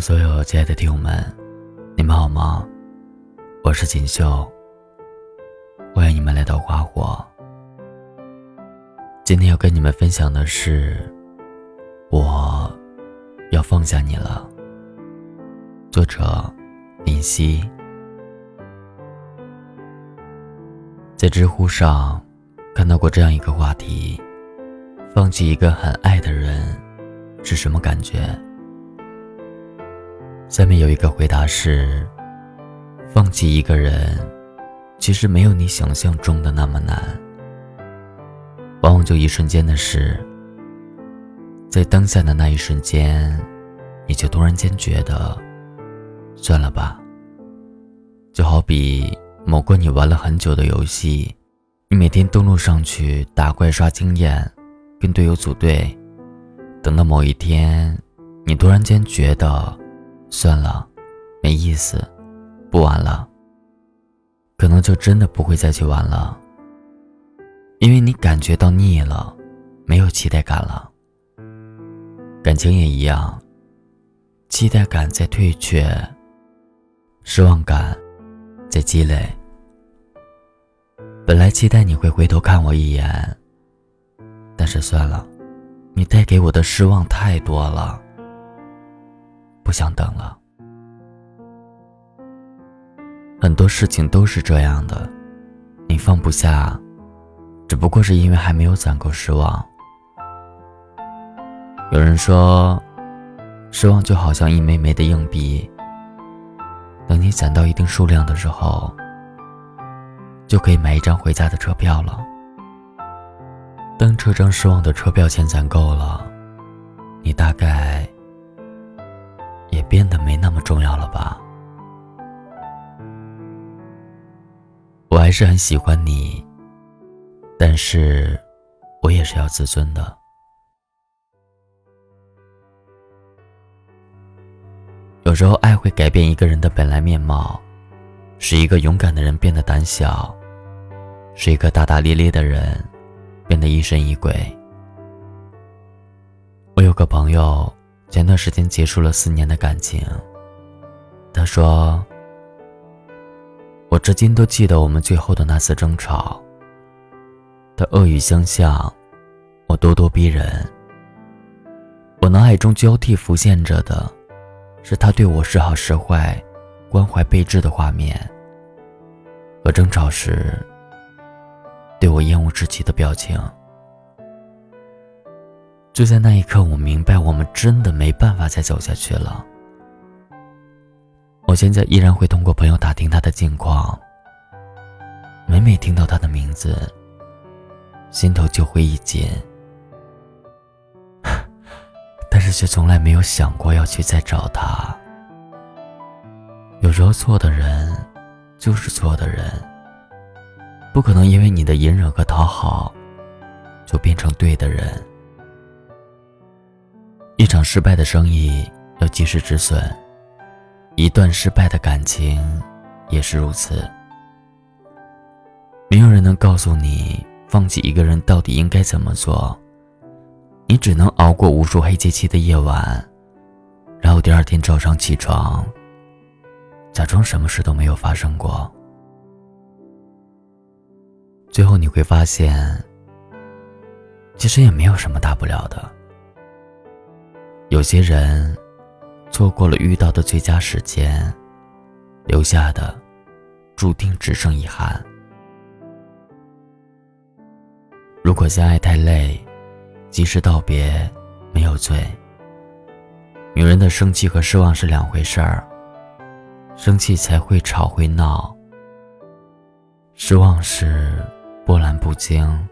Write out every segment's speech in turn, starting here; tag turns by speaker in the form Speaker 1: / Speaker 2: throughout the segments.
Speaker 1: 所有亲爱的听友们，你们好吗？我是锦绣，欢迎你们来到花火。今天要跟你们分享的是，我要放下你了。作者林夕，在知乎上看到过这样一个话题：放弃一个很爱的人是什么感觉？下面有一个回答是：放弃一个人，其实没有你想象中的那么难。往往就一瞬间的事，在当下的那一瞬间，你就突然间觉得，算了吧。就好比某个你玩了很久的游戏，你每天登录上去打怪刷经验，跟队友组队，等到某一天，你突然间觉得。算了，没意思，不玩了。可能就真的不会再去玩了，因为你感觉到腻了，没有期待感了。感情也一样，期待感在退却，失望感在积累。本来期待你会回头看我一眼，但是算了，你带给我的失望太多了。不想等了，很多事情都是这样的，你放不下，只不过是因为还没有攒够失望。有人说，失望就好像一枚枚的硬币，等你攒到一定数量的时候，就可以买一张回家的车票了。当这张失望的车票钱攒够了，你大概。变得没那么重要了吧？我还是很喜欢你，但是我也是要自尊的。有时候，爱会改变一个人的本来面貌，使一个勇敢的人变得胆小，使一个大大咧咧的人变得疑神疑鬼。我有个朋友。前段时间结束了四年的感情，他说：“我至今都记得我们最后的那次争吵。他恶语相向，我咄咄逼人。我脑海中交替浮现着的，是他对我时好时坏、关怀备至的画面，和争吵时对我厌恶至极的表情。”就在那一刻，我明白，我们真的没办法再走下去了。我现在依然会通过朋友打听他的近况，每每听到他的名字，心头就会一紧，但是却从来没有想过要去再找他。有时候，错的人就是错的人，不可能因为你的隐忍和讨好，就变成对的人。一场失败的生意要及时止损，一段失败的感情也是如此。没有人能告诉你放弃一个人到底应该怎么做，你只能熬过无数黑漆漆的夜晚，然后第二天早上起床，假装什么事都没有发生过。最后你会发现，其实也没有什么大不了的。有些人错过了遇到的最佳时间，留下的注定只剩遗憾。如果相爱太累，及时道别没有罪。女人的生气和失望是两回事儿，生气才会吵会闹，失望时波澜不惊，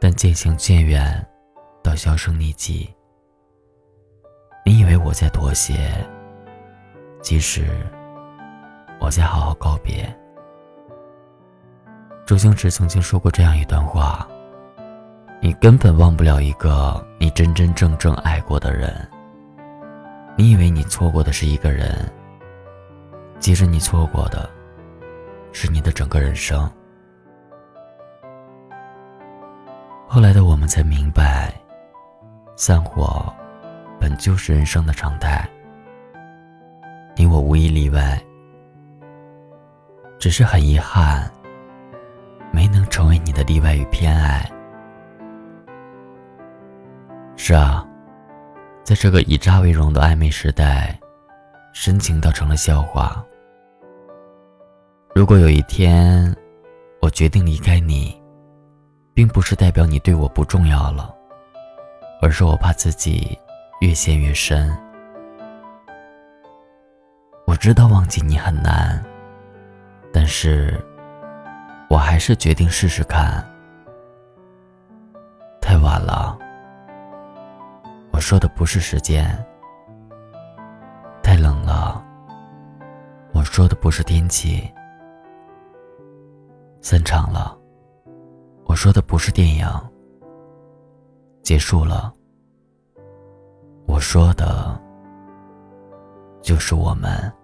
Speaker 1: 但渐行渐远，到销声匿迹。你以为我在妥协，其实我在好好告别。周星驰曾经说过这样一段话：你根本忘不了一个你真真正正爱过的人。你以为你错过的是一个人，其实你错过的是你的整个人生。后来的我们才明白，散伙。本就是人生的常态，你我无一例外，只是很遗憾，没能成为你的例外与偏爱。是啊，在这个以渣为荣的暧昧时代，深情倒成了笑话。如果有一天，我决定离开你，并不是代表你对我不重要了，而是我怕自己越陷越深。我知道忘记你很难，但是我还是决定试试看。太晚了，我说的不是时间；太冷了，我说的不是天气。散场了，我说的不是电影。结束了，我说的就是我们。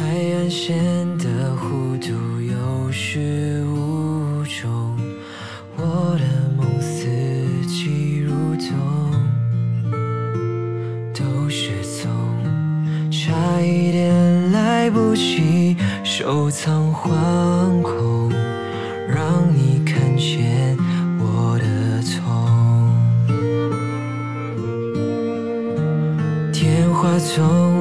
Speaker 2: 海岸线的弧度有始无终，我的梦四季如冬，都是从差一点来不及收藏惶恐，让你看见我的痛。电话筒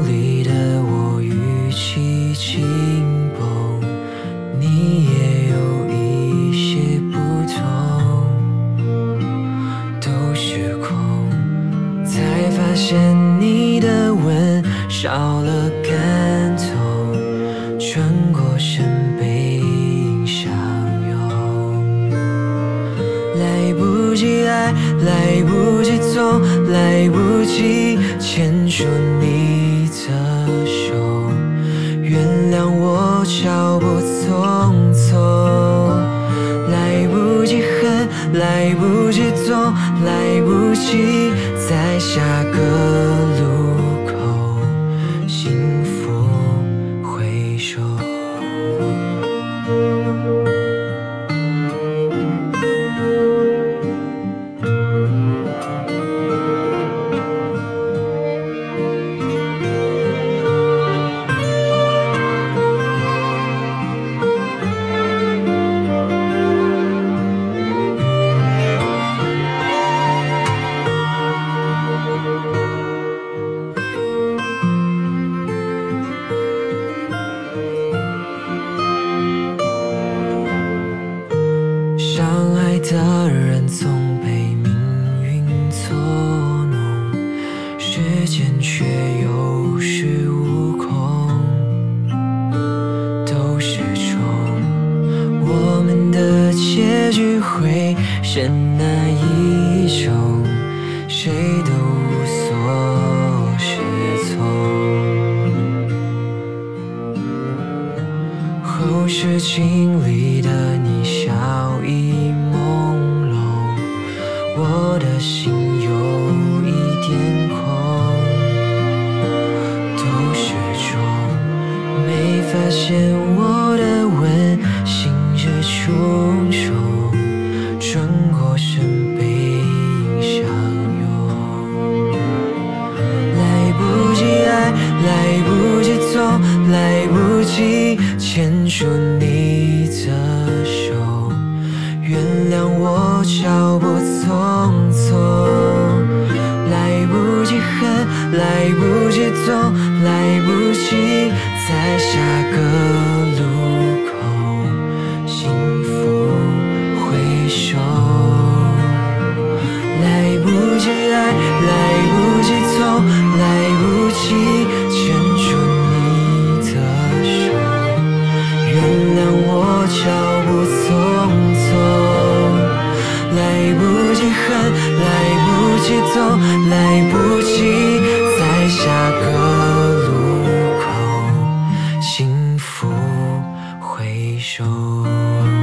Speaker 2: 少了感动，转过身背影相拥，来不及爱，来不及痛，来不及牵住你的手。原谅我脚步匆匆，来不及恨，来不及痛，来不及却有恃无恐，都是种我们的结局会是哪一种，谁都无所适从。后视镜里的你笑意朦胧。我的心有一点发现我的温馨却处。手。